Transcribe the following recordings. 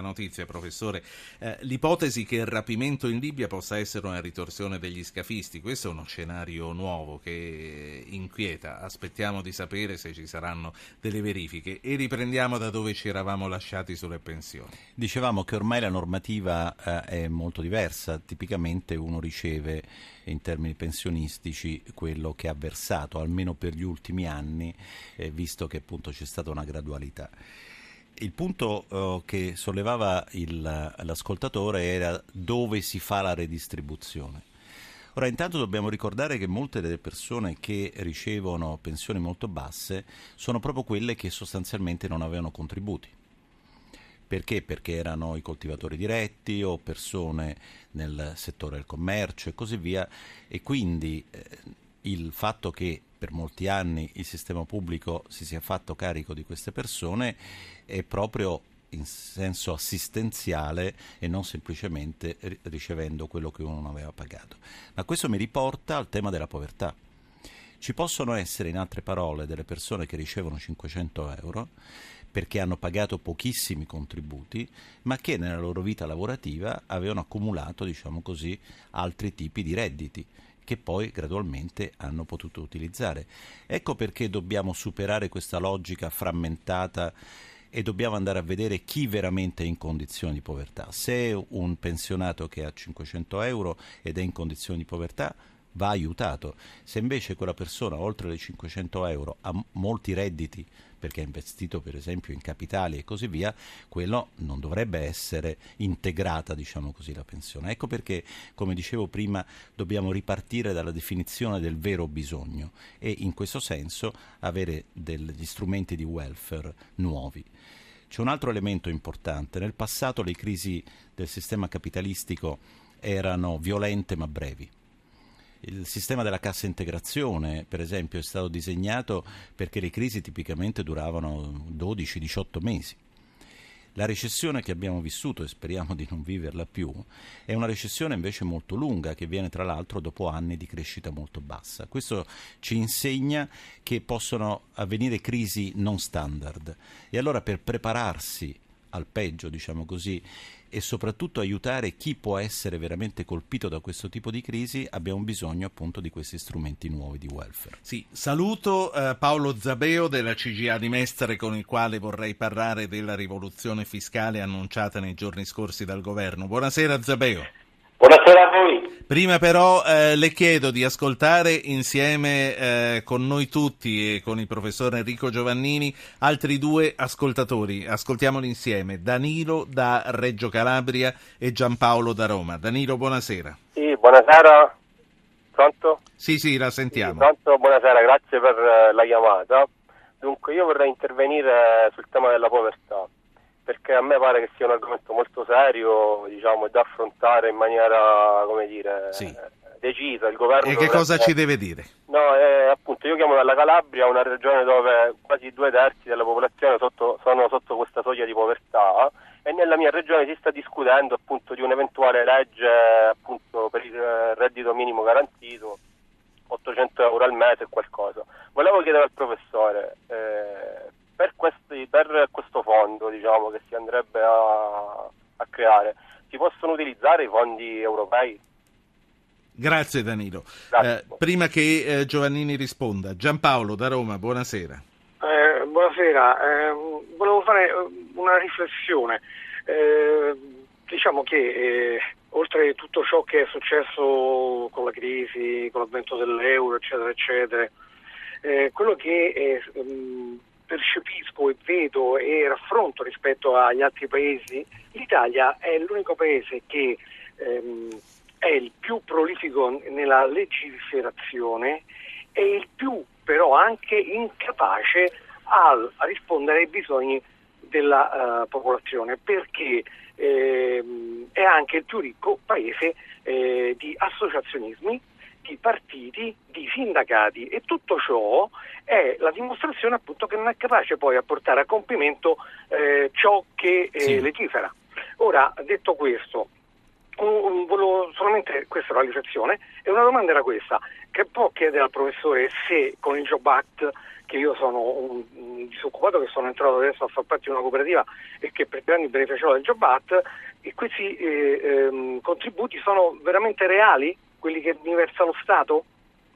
notizia, professore. Eh, l'ipotesi che il rapimento in Libia possa essere una ritorsione degli scafisti, questo è uno scenario nuovo che inquieta. Aspettiamo di sapere se ci saranno delle verifiche e riprendiamo da dove ci eravamo lasciati sulle pensioni. Dicevamo che ormai la normativa eh, è molto diversa, tipicamente uno riceve in termini pensionistici quello che ha versato, almeno per gli ultimi anni, eh, visto che appunto c'è stata una gradualità. Il punto uh, che sollevava il, l'ascoltatore era dove si fa la redistribuzione. Ora, intanto dobbiamo ricordare che molte delle persone che ricevono pensioni molto basse sono proprio quelle che sostanzialmente non avevano contributi. Perché? Perché erano i coltivatori diretti o persone nel settore del commercio e così via e quindi eh, il fatto che per molti anni il sistema pubblico si sia fatto carico di queste persone è proprio in senso assistenziale e non semplicemente ricevendo quello che uno non aveva pagato. Ma questo mi riporta al tema della povertà. Ci possono essere, in altre parole, delle persone che ricevono 500 euro perché hanno pagato pochissimi contributi, ma che nella loro vita lavorativa avevano accumulato, diciamo così, altri tipi di redditi che poi gradualmente hanno potuto utilizzare. Ecco perché dobbiamo superare questa logica frammentata e dobbiamo andare a vedere chi veramente è in condizioni di povertà. Se un pensionato che ha 500 euro ed è in condizioni di povertà, va aiutato. Se invece quella persona oltre le 500 euro ha molti redditi perché ha investito per esempio in capitali e così via, quello non dovrebbe essere integrata, diciamo così, la pensione. Ecco perché, come dicevo prima, dobbiamo ripartire dalla definizione del vero bisogno e in questo senso avere degli strumenti di welfare nuovi. C'è un altro elemento importante. Nel passato le crisi del sistema capitalistico erano violente ma brevi il sistema della cassa integrazione, per esempio, è stato disegnato perché le crisi tipicamente duravano 12-18 mesi. La recessione che abbiamo vissuto, e speriamo di non viverla più, è una recessione invece molto lunga, che viene tra l'altro dopo anni di crescita molto bassa. Questo ci insegna che possono avvenire crisi non standard e allora per prepararsi al peggio, diciamo così, e soprattutto aiutare chi può essere veramente colpito da questo tipo di crisi, abbiamo bisogno appunto di questi strumenti nuovi di welfare. Sì, saluto eh, Paolo Zabeo della CGA di Mestre con il quale vorrei parlare della rivoluzione fiscale annunciata nei giorni scorsi dal governo. Buonasera Zabeo. Prima però eh, le chiedo di ascoltare insieme eh, con noi tutti e con il professor Enrico Giovannini altri due ascoltatori. Ascoltiamoli insieme, Danilo da Reggio Calabria e Giampaolo da Roma. Danilo, buonasera. Sì, buonasera. Pronto? Sì, sì, la sentiamo. Sì, pronto, buonasera, grazie per eh, la chiamata. Dunque, io vorrei intervenire sul tema della povertà perché a me pare che sia un argomento molto serio diciamo, da affrontare in maniera come dire, sì. decisa. Il governo e che cosa ci deve dire? No, eh, appunto io chiamo dalla Calabria una regione dove quasi due terzi della popolazione sotto, sono sotto questa soglia di povertà e nella mia regione si sta discutendo appunto di un'eventuale legge appunto, per il reddito minimo garantito 800 euro al mese e qualcosa. Volevo chiedere al professore eh, per, questi, per questo fondo diciamo, che si andrebbe a, a creare, si possono utilizzare i fondi europei? Grazie Danilo. Grazie. Eh, prima che eh, Giovannini risponda, Giampaolo da Roma, buonasera. Eh, buonasera, eh, volevo fare eh, una riflessione. Eh, diciamo che oltre a tutto ciò che è successo con la crisi, con l'avvento dell'euro, eccetera, eccetera, quello che um, percepisco e vedo e raffronto rispetto agli altri paesi, l'Italia è l'unico paese che ehm, è il più prolifico nella legiferazione e il più però anche incapace a rispondere ai bisogni della uh, popolazione perché ehm, è anche il più ricco paese eh, di associazionismi di partiti, di sindacati e tutto ciò è la dimostrazione appunto che non è capace poi a portare a compimento eh, ciò che eh, sì. legifera. Ora, detto questo, un, volevo solamente, questa era la riflessione, e una domanda era questa, che può chiedere al professore se con il Job Act che io sono un, un disoccupato che sono entrato adesso a far parte di una cooperativa e che per tre anni beneficiavo del Job Act e questi eh, ehm, contributi sono veramente reali, quelli che mi versa lo Stato?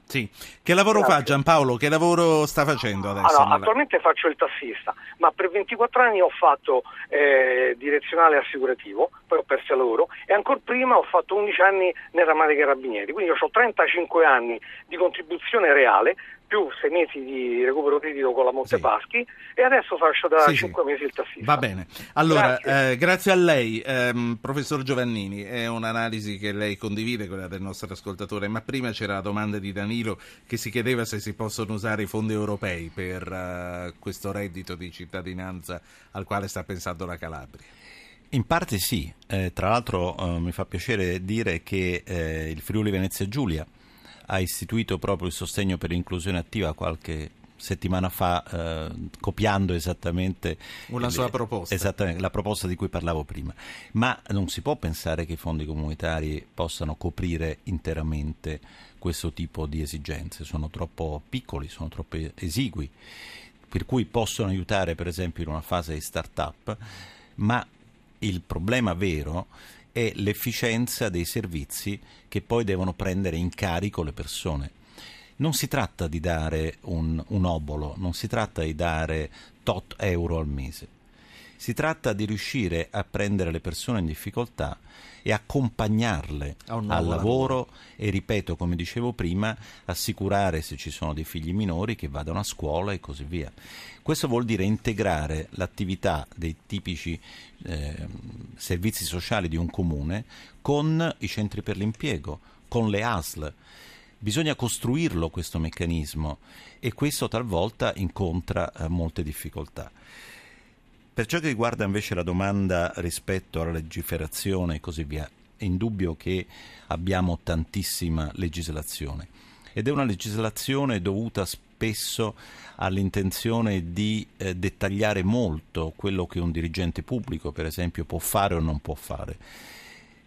Sì. Che lavoro Grazie. fa Giampaolo? Che lavoro sta facendo adesso? Allora, attualmente faccio il tassista, ma per 24 anni ho fatto eh, direzionale assicurativo, poi ho perso il lavoro e ancora prima ho fatto 11 anni nel ramo dei carabinieri, quindi ho 35 anni di contribuzione reale più sei mesi di recupero credito con la Montepaschi sì. e adesso faccio da sì, 5 sì. mesi il tassista. Va bene. Allora, grazie, eh, grazie a lei, ehm, professor Giovannini, è un'analisi che lei condivide, quella del nostro ascoltatore, ma prima c'era la domanda di Danilo che si chiedeva se si possono usare i fondi europei per uh, questo reddito di cittadinanza al quale sta pensando la Calabria. In parte sì, eh, tra l'altro eh, mi fa piacere dire che eh, il Friuli Venezia Giulia ha istituito proprio il sostegno per l'inclusione attiva qualche settimana fa eh, copiando esattamente una le, sua proposta. Esattamente la proposta di cui parlavo prima. Ma non si può pensare che i fondi comunitari possano coprire interamente questo tipo di esigenze. Sono troppo piccoli sono troppo esigui per cui possono aiutare per esempio in una fase di start-up ma il problema vero è l'efficienza dei servizi che poi devono prendere in carico le persone. Non si tratta di dare un, un obolo, non si tratta di dare tot euro al mese. Si tratta di riuscire a prendere le persone in difficoltà e accompagnarle al lavoro, lavoro e, ripeto, come dicevo prima, assicurare se ci sono dei figli minori che vadano a scuola e così via. Questo vuol dire integrare l'attività dei tipici eh, servizi sociali di un comune con i centri per l'impiego, con le ASL. Bisogna costruirlo questo meccanismo e questo talvolta incontra eh, molte difficoltà. Per ciò che riguarda invece la domanda rispetto alla legiferazione e così via, è indubbio che abbiamo tantissima legislazione ed è una legislazione dovuta spesso all'intenzione di eh, dettagliare molto quello che un dirigente pubblico, per esempio, può fare o non può fare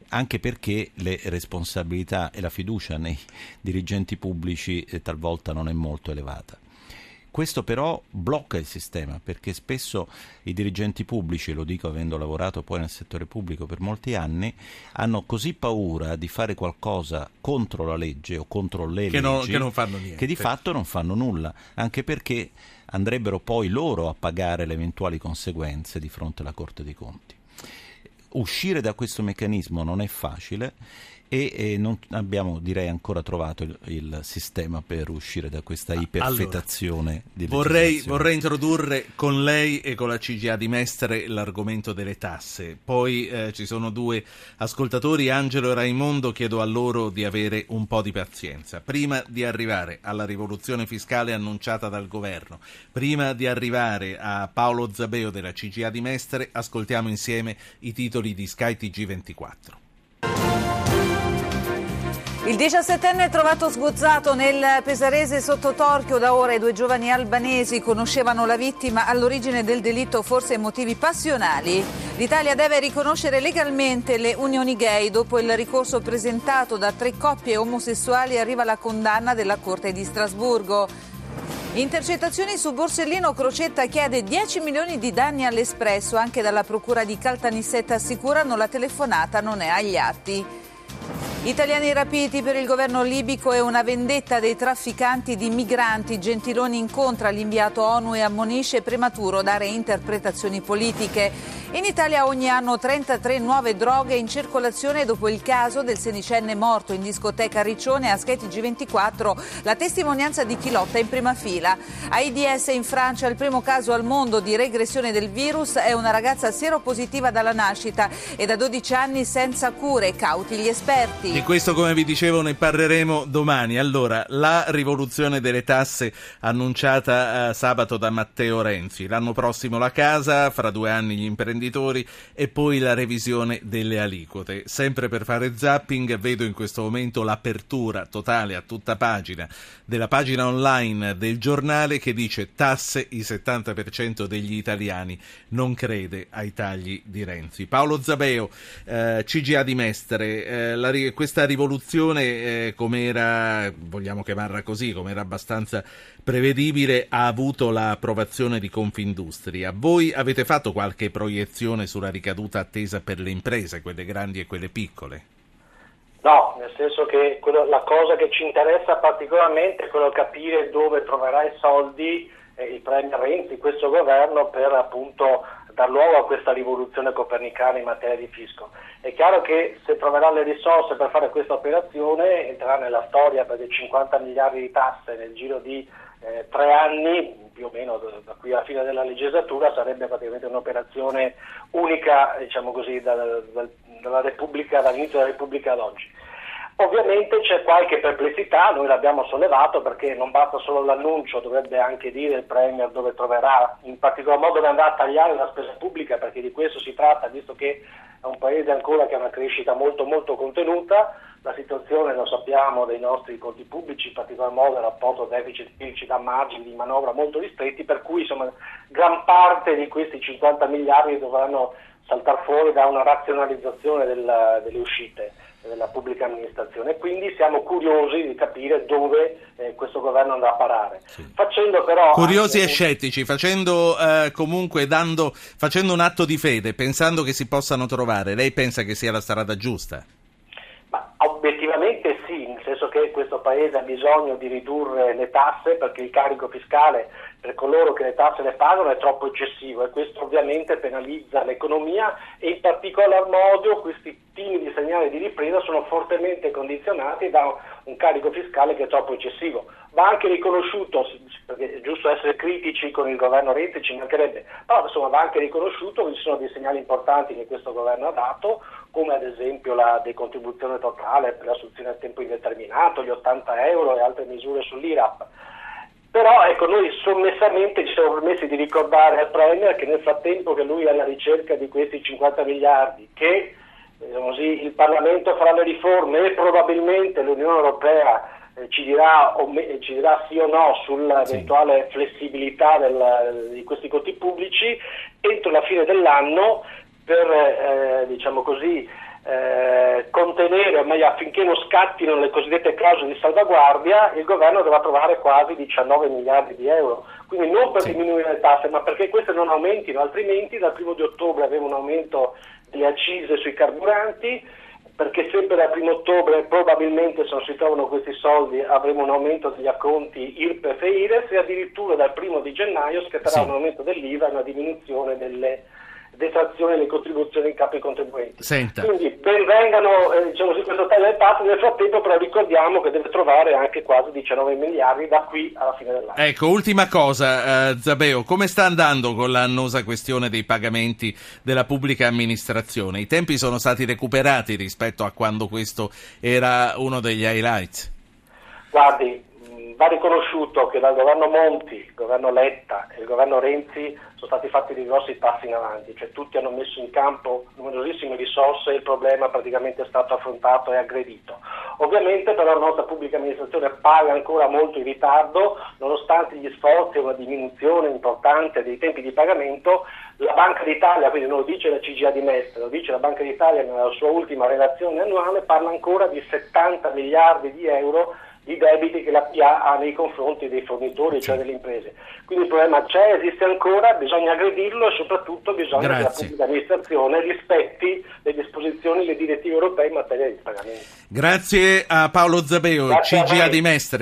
anche perché le responsabilità e la fiducia nei dirigenti pubblici eh, talvolta non è molto elevata. Questo però blocca il sistema perché spesso i dirigenti pubblici, lo dico avendo lavorato poi nel settore pubblico per molti anni, hanno così paura di fare qualcosa contro la legge o contro le che leggi non, che, che di fatto non fanno nulla, anche perché andrebbero poi loro a pagare le eventuali conseguenze di fronte alla Corte dei Conti. Uscire da questo meccanismo non è facile e, e non abbiamo direi ancora trovato il, il, sistema per uscire da questa iperfetazione allora, vorrei, vorrei, introdurre con lei e con la CGA di Mestre l'argomento delle tasse. Poi eh, ci sono due ascoltatori Angelo e Raimondo chiedo a loro di avere un po' di pazienza. Prima di arrivare alla rivoluzione fiscale annunciata dal governo prima di arrivare a Paolo Zabeo della CGA di Mestre ascoltiamo insieme i titoli di Sky TG24 il 17enne è trovato sgozzato nel Pesarese sotto torchio da ora i due giovani albanesi conoscevano la vittima all'origine del delitto forse motivi passionali. L'Italia deve riconoscere legalmente le unioni gay dopo il ricorso presentato da tre coppie omosessuali arriva la condanna della Corte di Strasburgo. Intercettazioni su Borsellino Crocetta chiede 10 milioni di danni all'Espresso, anche dalla Procura di Caltanissetta assicurano la telefonata non è agli atti. Italiani rapiti per il governo libico e una vendetta dei trafficanti di migranti. Gentiloni incontra l'inviato ONU e ammonisce prematuro dare interpretazioni politiche. In Italia ogni anno 33 nuove droghe in circolazione dopo il caso del sedicenne morto in discoteca Riccione a Schetti G24, la testimonianza di chi lotta in prima fila. AIDS in Francia il primo caso al mondo di regressione del virus è una ragazza seropositiva dalla nascita e da 12 anni senza cure, cauti gli esperti. Di questo, come vi dicevo, ne parleremo domani. Allora, la rivoluzione delle tasse annunciata eh, sabato da Matteo Renzi. L'anno prossimo la casa, fra due anni gli imprenditori e poi la revisione delle aliquote. Sempre per fare zapping, vedo in questo momento l'apertura totale a tutta pagina della pagina online del giornale che dice tasse il 70% degli italiani non crede ai tagli di Renzi. Paolo Zabeo, eh, CGA di Mestre, eh, la, questa rivoluzione, eh, come era, vogliamo chiamarla così, come era abbastanza prevedibile, ha avuto l'approvazione di Confindustria. Voi avete fatto qualche proiezione sulla ricaduta attesa per le imprese, quelle grandi e quelle piccole? No, nel senso che quello, la cosa che ci interessa particolarmente è quello capire dove troverà i soldi eh, il Premier Renzi, questo governo per appunto dar luogo a questa rivoluzione copernicana in materia di fisco. È chiaro che se troverà le risorse per fare questa operazione entrerà nella storia perché 50 miliardi di tasse nel giro di eh, tre anni, più o meno da qui alla fine della legislatura, sarebbe praticamente un'operazione unica diciamo così, dal, dal, dalla Repubblica, dall'inizio della Repubblica ad oggi. Ovviamente c'è qualche perplessità, noi l'abbiamo sollevato perché non basta solo l'annuncio, dovrebbe anche dire il Premier dove troverà, in particolar modo dove andrà a tagliare la spesa pubblica, perché di questo si tratta, visto che è un paese ancora che ha una crescita molto molto contenuta, la situazione lo sappiamo dei nostri conti pubblici, in particolar modo il rapporto deficit-PIL da margini di manovra molto ristretti, per cui insomma, gran parte di questi 50 miliardi dovranno saltare fuori da una razionalizzazione del, delle uscite della pubblica amministrazione. Quindi siamo curiosi di capire dove eh, questo governo andrà a parare. Sì. Facendo però curiosi anche... e scettici, facendo eh, comunque dando, facendo un atto di fede, pensando che si possano trovare. Lei pensa che sia la strada giusta? Ma obiettivamente sì, nel senso che questo paese ha bisogno di ridurre le tasse perché il carico fiscale per coloro che le tasse le pagano è troppo eccessivo e questo ovviamente penalizza l'economia e in particolar modo questi timidi segnali di ripresa sono fortemente condizionati da un carico fiscale che è troppo eccessivo. Va anche riconosciuto, perché è giusto essere critici con il governo Renzi, ci mancherebbe, però insomma va anche riconosciuto che ci sono dei segnali importanti che questo governo ha dato, come ad esempio la decontribuzione totale per l'assunzione a tempo indeterminato, gli 80 euro e altre misure sull'IRAP. Però ecco, noi sommessamente ci siamo permessi di ricordare al Premier che nel frattempo che lui è alla ricerca di questi 50 miliardi, che eh, così, il Parlamento farà le riforme e probabilmente l'Unione Europea eh, ci, dirà, me, ci, dirà, sì o no sull'eventuale sì. flessibilità del, di questi conti pubblici, entro la fine dell'anno per eh, diciamo così, eh, contenere, o meglio affinché non scattino le cosiddette clausole di salvaguardia, il governo dovrà trovare quasi 19 miliardi di euro. Quindi non per sì. diminuire le tasse, ma perché queste non aumentino, altrimenti dal primo di ottobre avremo un aumento delle accise sui carburanti, perché sempre dal primo ottobre probabilmente se non si trovano questi soldi avremo un aumento degli acconti IRPEF e IRES e addirittura dal primo di gennaio scatterà sì. un aumento dell'IVA e una diminuzione delle detrazione delle contribuzioni in capo ai contribuenti. Senta. Quindi benvengano eh, diciamo così, questo taglio del patto, nel frattempo però ricordiamo che deve trovare anche quasi 19 miliardi da qui alla fine dell'anno. Ecco, ultima cosa, eh, Zabeo, come sta andando con l'annosa questione dei pagamenti della pubblica amministrazione? I tempi sono stati recuperati rispetto a quando questo era uno degli highlights? Guardi, va riconosciuto che dal governo Monti, il governo Letta e il governo Renzi sono stati fatti dei grossi passi in avanti, cioè tutti hanno messo in campo numerosissime risorse e il problema praticamente è stato affrontato e aggredito. Ovviamente però la nostra pubblica amministrazione paga ancora molto in ritardo, nonostante gli sforzi e una diminuzione importante dei tempi di pagamento, la Banca d'Italia, quindi non lo dice la CGA di Mestre, lo dice la Banca d'Italia nella sua ultima relazione annuale, parla ancora di 70 miliardi di euro di debiti che la PA ha nei confronti dei fornitori, cioè delle imprese. Quindi il problema c'è, esiste ancora, bisogna aggredirlo e soprattutto bisogna Grazie. che la pubblica amministrazione rispetti le disposizioni, le direttive europee in materia di pagamento. Grazie a Paolo Zabeo, Grazie CGA di Mestre.